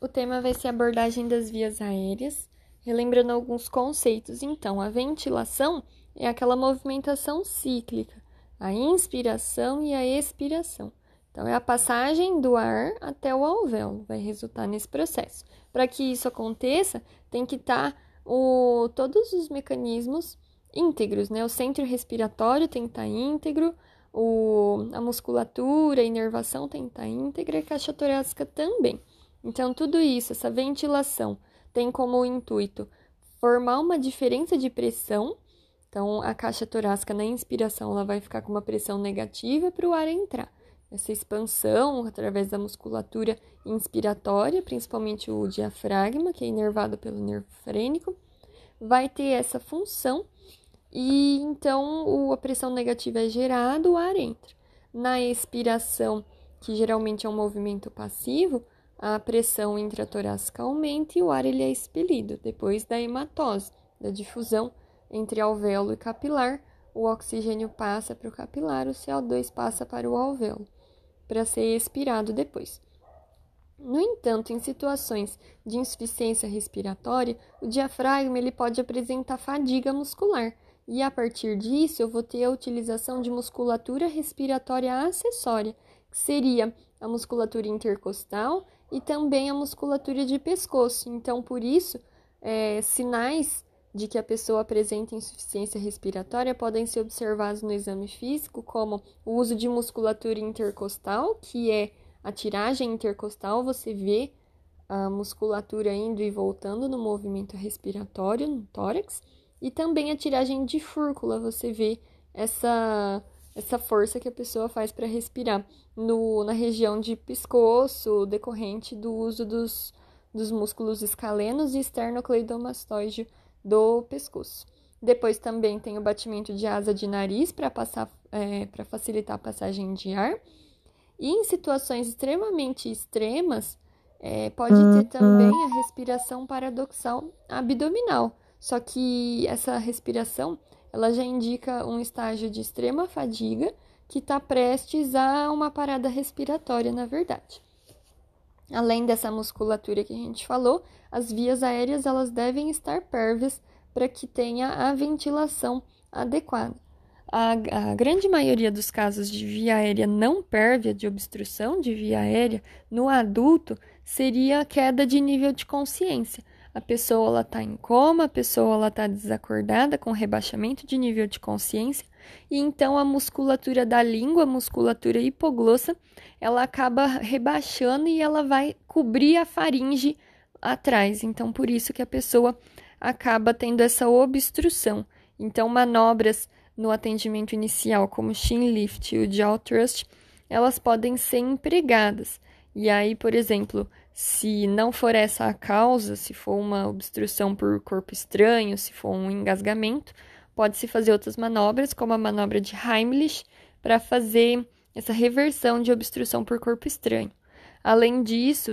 o tema vai ser abordagem das vias aéreas, relembrando alguns conceitos. Então, a ventilação é aquela movimentação cíclica, a inspiração e a expiração. Então, é a passagem do ar até o alvéolo, vai resultar nesse processo. Para que isso aconteça, tem que estar tá o, todos os mecanismos íntegros, né? O centro respiratório tem que estar tá íntegro, o, a musculatura, a inervação tem que estar tá íntegra e a caixa torácica também. Então, tudo isso, essa ventilação, tem como intuito formar uma diferença de pressão. Então, a caixa torácica na inspiração ela vai ficar com uma pressão negativa para o ar entrar. Essa expansão através da musculatura inspiratória, principalmente o diafragma, que é inervado pelo nervo frênico, vai ter essa função e então a pressão negativa é gerada, o ar entra. Na expiração, que geralmente é um movimento passivo, a pressão intratorácica aumenta e o ar ele é expelido. Depois da hematose, da difusão entre alvéolo e capilar, o oxigênio passa para o capilar, o CO2 passa para o alvéolo, para ser expirado depois. No entanto, em situações de insuficiência respiratória, o diafragma ele pode apresentar fadiga muscular, e a partir disso eu vou ter a utilização de musculatura respiratória acessória, que seria a musculatura intercostal e também a musculatura de pescoço. Então, por isso, é, sinais de que a pessoa apresenta insuficiência respiratória podem ser observados no exame físico, como o uso de musculatura intercostal, que é a tiragem intercostal, você vê a musculatura indo e voltando no movimento respiratório, no tórax e também a tiragem de fúrcula, você vê essa, essa força que a pessoa faz para respirar no, na região de pescoço, decorrente do uso dos, dos músculos escalenos e esternocleidomastoide do pescoço. Depois também tem o batimento de asa de nariz para passar é, para facilitar a passagem de ar. E em situações extremamente extremas, é, pode ter também a respiração paradoxal abdominal só que essa respiração, ela já indica um estágio de extrema fadiga que está prestes a uma parada respiratória, na verdade. Além dessa musculatura que a gente falou, as vias aéreas elas devem estar pérvias para que tenha a ventilação adequada. A, a, grande maioria dos casos de via aérea não pérvia, de obstrução de via aérea, no adulto, seria queda de nível de consciência, a pessoa ela está em coma, a pessoa ela está desacordada com rebaixamento de nível de consciência e então a musculatura da língua, a musculatura hipoglossa, ela acaba rebaixando e ela vai cobrir a faringe atrás. Então por isso que a pessoa acaba tendo essa obstrução. Então manobras no atendimento inicial, como o chin lift e o jaw thrust, elas podem ser empregadas. E aí, por exemplo, se não for essa a causa, se for uma obstrução por corpo estranho, se for um engasgamento, pode-se fazer outras manobras, como a manobra de Heimlich, para fazer essa reversão de obstrução por corpo estranho. Além disso,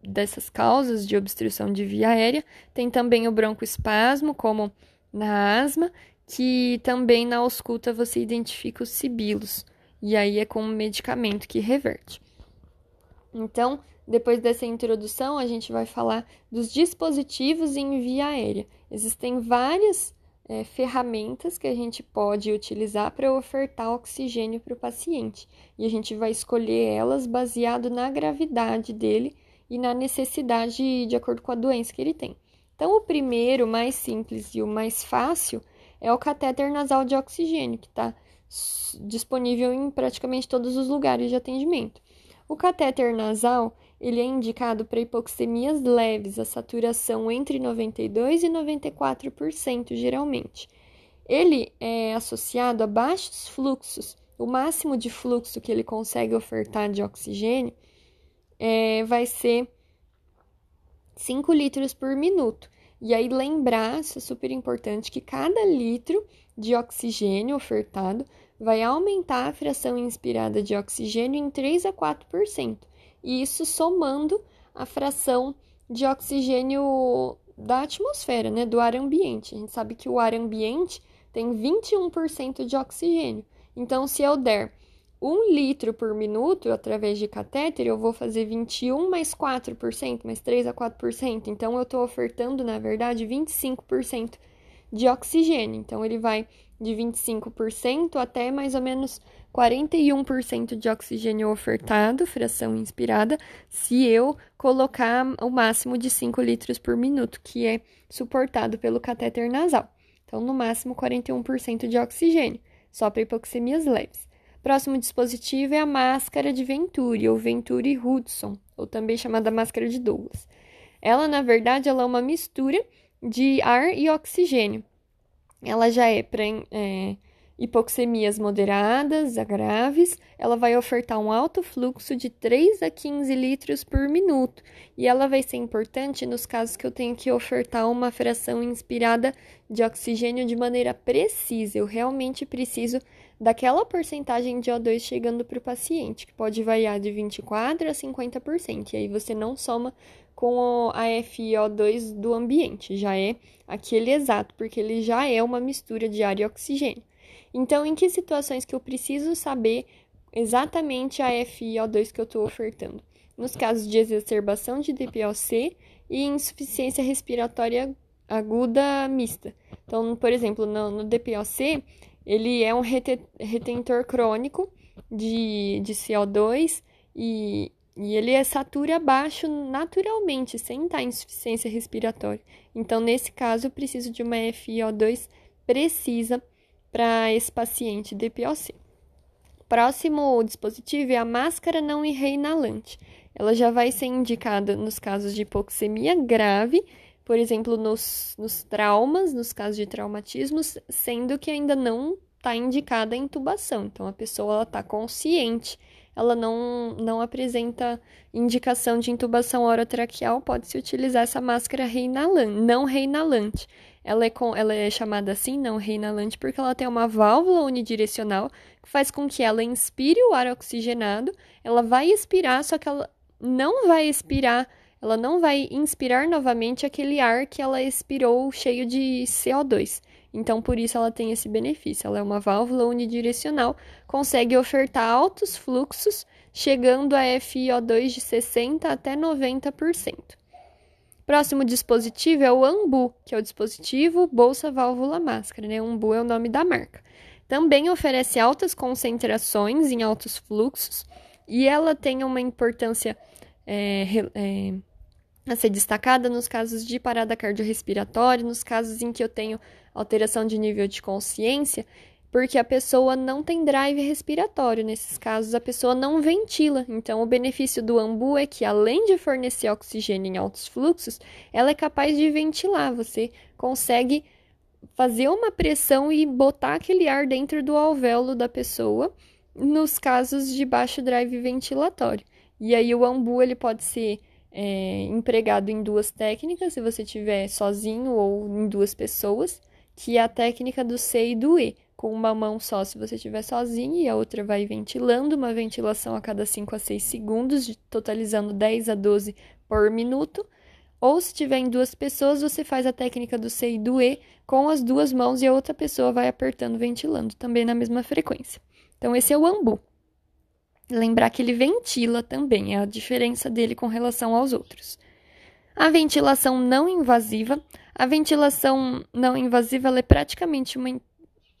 dessas causas de obstrução de via aérea, tem também o broncoespasmo, como na asma, que também na ausculta você identifica os sibilos, e aí é com um medicamento que reverte. Então, depois dessa introdução, a gente vai falar dos dispositivos em via aérea. Existem várias é, ferramentas que a gente pode utilizar para ofertar oxigênio para o paciente e a gente vai escolher elas baseado na gravidade dele e na necessidade de acordo com a doença que ele tem. Então, o primeiro, mais simples e o mais fácil é o catéter nasal de oxigênio, que está disponível em praticamente todos os lugares de atendimento. O catéter nasal ele é indicado para hipoxemias leves, a saturação entre 92 e 94% geralmente. Ele é associado a baixos fluxos. O máximo de fluxo que ele consegue ofertar de oxigênio é, vai ser 5 litros por minuto. E aí lembrar, isso é super importante, que cada litro de oxigênio ofertado vai aumentar a fração inspirada de oxigênio em 3 a 4% e isso somando a fração de oxigênio da atmosfera, né, do ar ambiente. A gente sabe que o ar ambiente tem 21% de oxigênio. Então, se eu der 1 litro por minuto através de catéter, eu vou fazer 21 mais 4%, mais 3 a 4%. Então, eu estou ofertando, na verdade, 25% de oxigênio. Então, ele vai de 25% até mais ou menos 41% de oxigênio ofertado, fração inspirada, se eu colocar o máximo de 5 litros por minuto, que é suportado pelo catéter nasal. Então, no máximo 41% de oxigênio, só para hipoxemias leves. Próximo dispositivo é a máscara de Venturi, ou Venturi Hudson, ou também chamada máscara de Douglas. Ela, na verdade, ela é uma mistura de ar e oxigênio. Ela já é para é, hipoxemias moderadas a graves, ela vai ofertar um alto fluxo de 3 a 15 litros por minuto. E ela vai ser importante nos casos que eu tenho que ofertar uma fração inspirada de oxigênio de maneira precisa. Eu realmente preciso daquela porcentagem de O2 chegando para o paciente, que pode variar de 24% a 50%. E aí você não soma com a FiO2 do ambiente, já é aquele exato, porque ele já é uma mistura de ar e oxigênio. Então, em que situações que eu preciso saber exatamente a FiO2 que eu estou ofertando? Nos casos de exacerbação de DPOC e insuficiência respiratória aguda mista. Então, por exemplo, no, no DPOC, ele é um retentor crônico de, de CO2 e, e ele é satura baixo naturalmente, sem estar em insuficiência respiratória. Então, nesse caso, eu preciso de uma FiO2 precisa para esse paciente DPOC. Próximo dispositivo é a máscara não reinalante. Ela já vai ser indicada nos casos de hipoxemia grave, por exemplo, nos, nos traumas, nos casos de traumatismos, sendo que ainda não está indicada a intubação. Então, a pessoa está consciente, ela não, não apresenta indicação de intubação orotraqueal, pode-se utilizar essa máscara reinalante, não reinalante. Ela é, com, ela é chamada assim, não reinalante, porque ela tem uma válvula unidirecional que faz com que ela inspire o ar oxigenado, ela vai expirar, só que ela não vai expirar, ela não vai inspirar novamente aquele ar que ela expirou cheio de CO2. Então, por isso ela tem esse benefício. Ela é uma válvula unidirecional, consegue ofertar altos fluxos, chegando a FiO2 de 60 até 90%. Próximo dispositivo é o Ambu, que é o dispositivo bolsa válvula máscara, né? Ambu é o nome da marca. Também oferece altas concentrações em altos fluxos e ela tem uma importância é, é, a ser destacada nos casos de parada cardiorrespiratória, nos casos em que eu tenho alteração de nível de consciência porque a pessoa não tem drive respiratório. Nesses casos, a pessoa não ventila. Então, o benefício do ambu é que, além de fornecer oxigênio em altos fluxos, ela é capaz de ventilar. Você consegue fazer uma pressão e botar aquele ar dentro do alvéolo da pessoa nos casos de baixo drive ventilatório. E aí, o ambu ele pode ser é, empregado em duas técnicas, se você estiver sozinho ou em duas pessoas, que é a técnica do C e do E com uma mão só se você estiver sozinho e a outra vai ventilando, uma ventilação a cada 5 a 6 segundos, totalizando 10 a 12 por minuto. Ou se tiver em duas pessoas, você faz a técnica do C e do E com as duas mãos e a outra pessoa vai apertando, ventilando, também na mesma frequência. Então, esse é o ambu. Lembrar que ele ventila também, é a diferença dele com relação aos outros. A ventilação não invasiva. A ventilação não invasiva é praticamente uma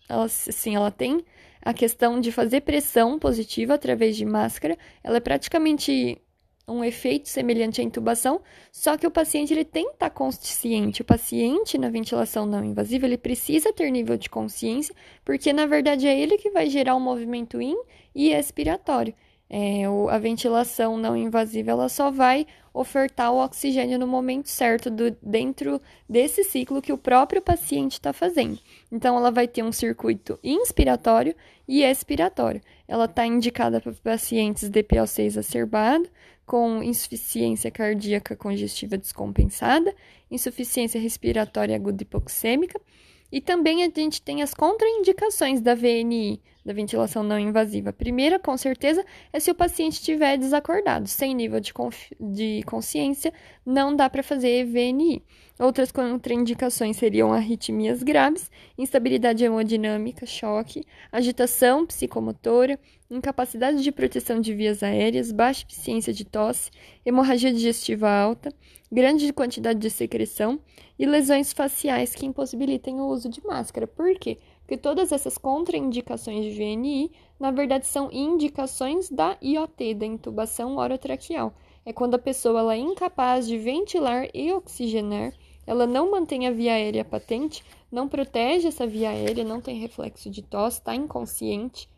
ela, sim, ela tem a questão de fazer pressão positiva através de máscara. Ela é praticamente um efeito semelhante à intubação, só que o paciente ele tem que estar consciente. O paciente na ventilação não invasiva, ele precisa ter nível de consciência, porque na verdade é ele que vai gerar o um movimento in e expiratório. É, a ventilação não invasiva ela só vai ofertar o oxigênio no momento certo do, dentro desse ciclo que o próprio paciente está fazendo. Então, ela vai ter um circuito inspiratório e expiratório. Ela está indicada para pacientes DPOC exacerbado, com insuficiência cardíaca congestiva descompensada, insuficiência respiratória aguda hipoxêmica e também a gente tem as contraindicações da VNI, da ventilação não invasiva. A primeira, com certeza, é se o paciente estiver desacordado, sem nível de, de consciência, não dá para fazer VNI. Outras contraindicações seriam arritmias graves, instabilidade hemodinâmica, choque, agitação psicomotora, incapacidade de proteção de vias aéreas, baixa eficiência de tosse, hemorragia digestiva alta, grande quantidade de secreção e lesões faciais que impossibilitem o uso de máscara. Por quê? Porque todas essas contraindicações de VNI, na verdade, são indicações da IOT, da intubação orotraqueal. É quando a pessoa ela é incapaz de ventilar e oxigenar, ela não mantém a via aérea patente, não protege essa via aérea, não tem reflexo de tosse, está inconsciente.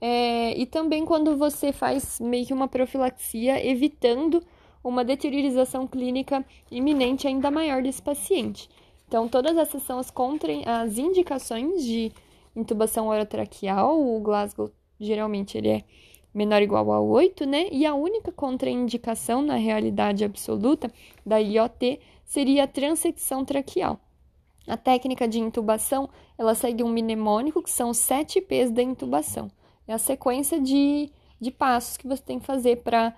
É, e também quando você faz meio que uma profilaxia, evitando uma deteriorização clínica iminente ainda maior desse paciente. Então, todas essas são as, contra, as indicações de intubação orotraqueal. O Glasgow, geralmente, ele é menor ou igual a 8, né? E a única contraindicação na realidade absoluta da IOT seria a transecção traqueal. A técnica de intubação, ela segue um mnemônico, que são 7 P's da intubação. É a sequência de, de passos que você tem que fazer para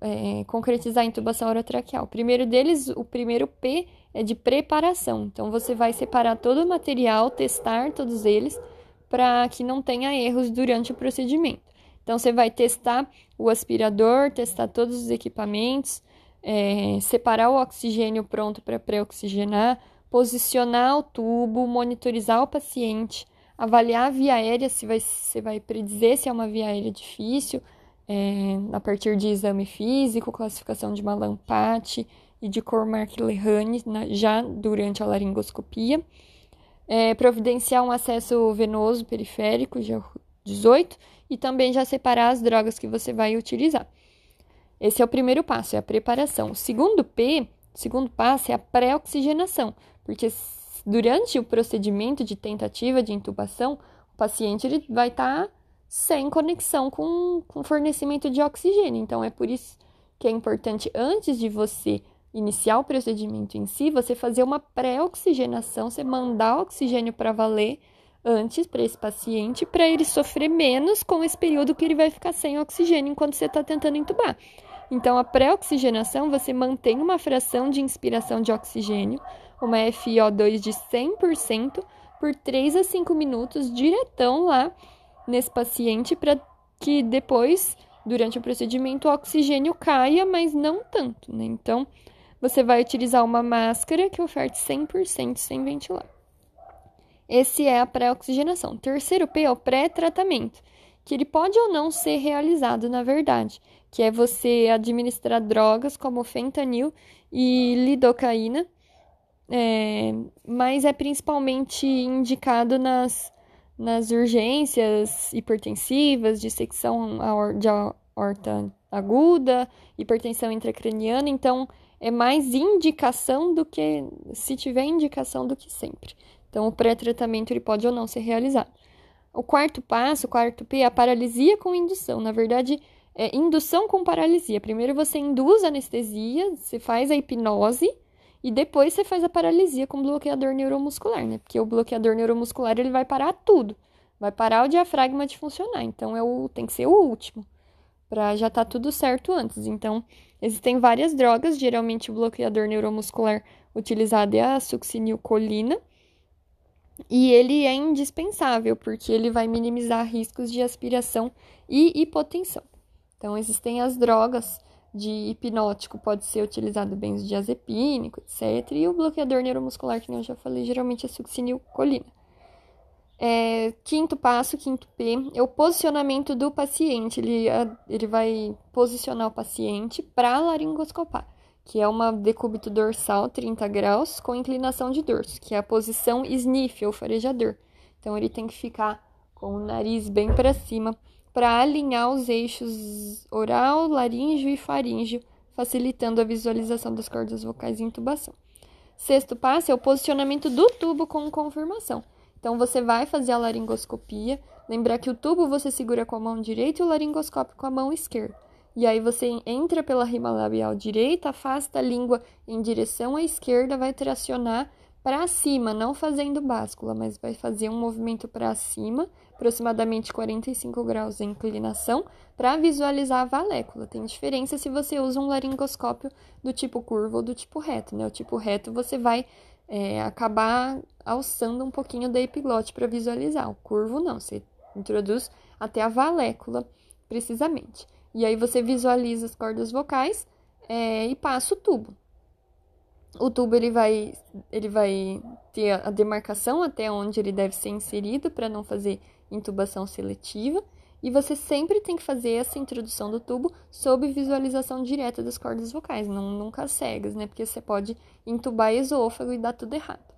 é, concretizar a intubação orotraqueal. O primeiro deles, o primeiro P é de preparação. Então você vai separar todo o material, testar todos eles para que não tenha erros durante o procedimento. Então você vai testar o aspirador, testar todos os equipamentos, é, separar o oxigênio pronto para pré-oxigenar, posicionar o tubo, monitorizar o paciente, avaliar a via aérea, se vai, você vai predizer se é uma via aérea difícil, é, a partir de exame físico, classificação de Malampati, e de Cormark-Lehane já durante a laringoscopia. É, providenciar um acesso venoso periférico, já 18, e também já separar as drogas que você vai utilizar. Esse é o primeiro passo, é a preparação. O segundo P, segundo passo é a pré-oxigenação, porque durante o procedimento de tentativa de intubação, o paciente ele vai estar tá sem conexão com, com fornecimento de oxigênio. Então, é por isso que é importante, antes de você iniciar o procedimento em si, você fazer uma pré-oxigenação, você mandar oxigênio para valer antes para esse paciente, para ele sofrer menos com esse período que ele vai ficar sem oxigênio enquanto você está tentando entubar. Então, a pré-oxigenação, você mantém uma fração de inspiração de oxigênio, uma FiO2 de 100%, por 3 a 5 minutos, diretão lá nesse paciente, para que depois, durante o procedimento, o oxigênio caia, mas não tanto, né? Então, você vai utilizar uma máscara que oferte 100% sem ventilar. Esse é a pré-oxigenação. Terceiro P é o pré-tratamento, que ele pode ou não ser realizado, na verdade, que é você administrar drogas como fentanil e lidocaína, é, mas é principalmente indicado nas, nas urgências hipertensivas, dissecção de aorta aguda, hipertensão intracraniana, então é mais indicação do que se tiver indicação do que sempre. Então, o pré-tratamento ele pode ou não ser realizado. O quarto passo, o quarto P, é a paralisia com indução. Na verdade, é indução com paralisia. Primeiro você induz a anestesia, você faz a hipnose e depois você faz a paralisia com bloqueador neuromuscular, né? Porque o bloqueador neuromuscular ele vai parar tudo. Vai parar o diafragma de funcionar. Então, é o, tem que ser o último para já estar tá tudo certo antes. Então, existem várias drogas, geralmente o bloqueador neuromuscular utilizado é a succinilcolina, e ele é indispensável porque ele vai minimizar riscos de aspiração e hipotensão. Então, existem as drogas de hipnótico, pode ser utilizado benzodiazepínico, etc. E o bloqueador neuromuscular, que eu já falei, geralmente é succinilcolina. É, quinto passo, quinto P, é o posicionamento do paciente. Ele, ele vai posicionar o paciente para laringoscopar, que é uma decúbito dorsal 30 graus com inclinação de dorso, que é a posição sniff ou farejador. Então ele tem que ficar com o nariz bem para cima para alinhar os eixos oral, laríngeo e faríngeo, facilitando a visualização das cordas vocais em intubação. Sexto passo é o posicionamento do tubo com confirmação. Então, você vai fazer a laringoscopia. Lembrar que o tubo você segura com a mão direita e o laringoscópio com a mão esquerda. E aí você entra pela rima labial direita, afasta a língua em direção à esquerda, vai tracionar para cima, não fazendo báscula, mas vai fazer um movimento para cima, aproximadamente 45 graus de inclinação, para visualizar a valécula. Tem diferença se você usa um laringoscópio do tipo curvo ou do tipo reto, né? O tipo reto você vai é, acabar alçando um pouquinho da epiglote para visualizar. O curvo não, você introduz até a valécula precisamente. E aí você visualiza as cordas vocais é, e passa o tubo. O tubo ele vai, ele vai ter a demarcação até onde ele deve ser inserido para não fazer intubação seletiva. E você sempre tem que fazer essa introdução do tubo sob visualização direta das cordas vocais, não nunca cegas, né? Porque você pode entubar esôfago e dar tudo errado.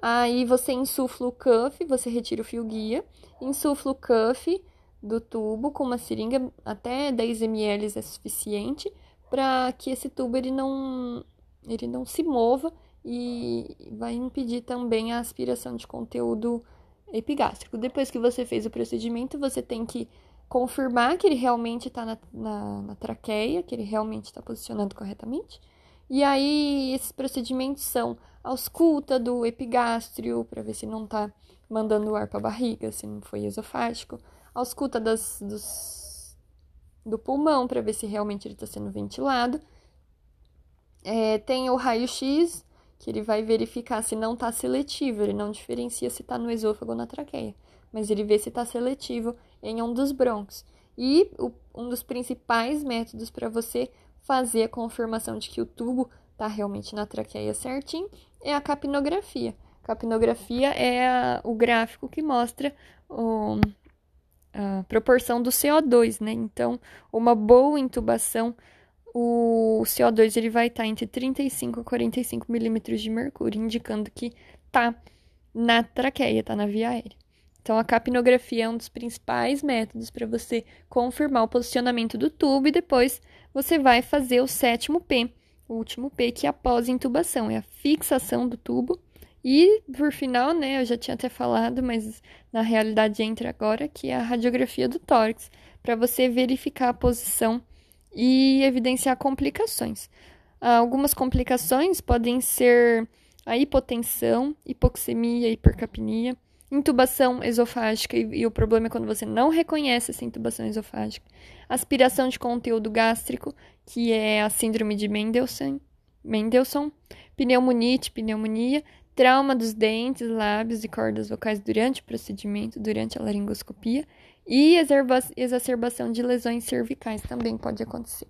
Aí você insufla o cuff, você retira o fio guia, insufla o cuff do tubo com uma seringa, até 10 ml é suficiente, para que esse tubo ele não, ele não se mova e vai impedir também a aspiração de conteúdo epigástrico. Depois que você fez o procedimento, você tem que confirmar que ele realmente está na, na, na, traqueia, que ele realmente está posicionado corretamente. E aí, esses procedimentos são ausculta do epigástrio, para ver se não está mandando ar para a barriga, se não foi esofágico. Ausculta das, dos, do pulmão, para ver se realmente ele está sendo ventilado. É, tem o raio-x, que ele vai verificar se não está seletivo, ele não diferencia se está no esôfago ou na traqueia, mas ele vê se está seletivo em um dos brônquios. E o, um dos principais métodos para você fazer a confirmação de que o tubo está realmente na traqueia certinho é a capnografia. Capnografia é a, o gráfico que mostra o, a proporção do CO2, né? Então, uma boa intubação o CO2 ele vai estar entre 35 a 45 milímetros de mercúrio, indicando que está na traqueia, está na via aérea. Então, a capnografia é um dos principais métodos para você confirmar o posicionamento do tubo e depois você vai fazer o sétimo P, o último P, que é após intubação, é a fixação do tubo. E, por final, né, eu já tinha até falado, mas na realidade entra agora, que é a radiografia do tórax, para você verificar a posição e evidenciar complicações. Algumas complicações podem ser a hipotensão, hipoxemia, hipercapnia, intubação esofágica, e, o problema é quando você não reconhece essa intubação esofágica, aspiração de conteúdo gástrico, que é a síndrome de Mendelssohn, Mendelssohn pneumonite, pneumonia, trauma dos dentes, lábios e cordas vocais durante o procedimento, durante a laringoscopia, e exacerbação de lesões cervicais também pode acontecer.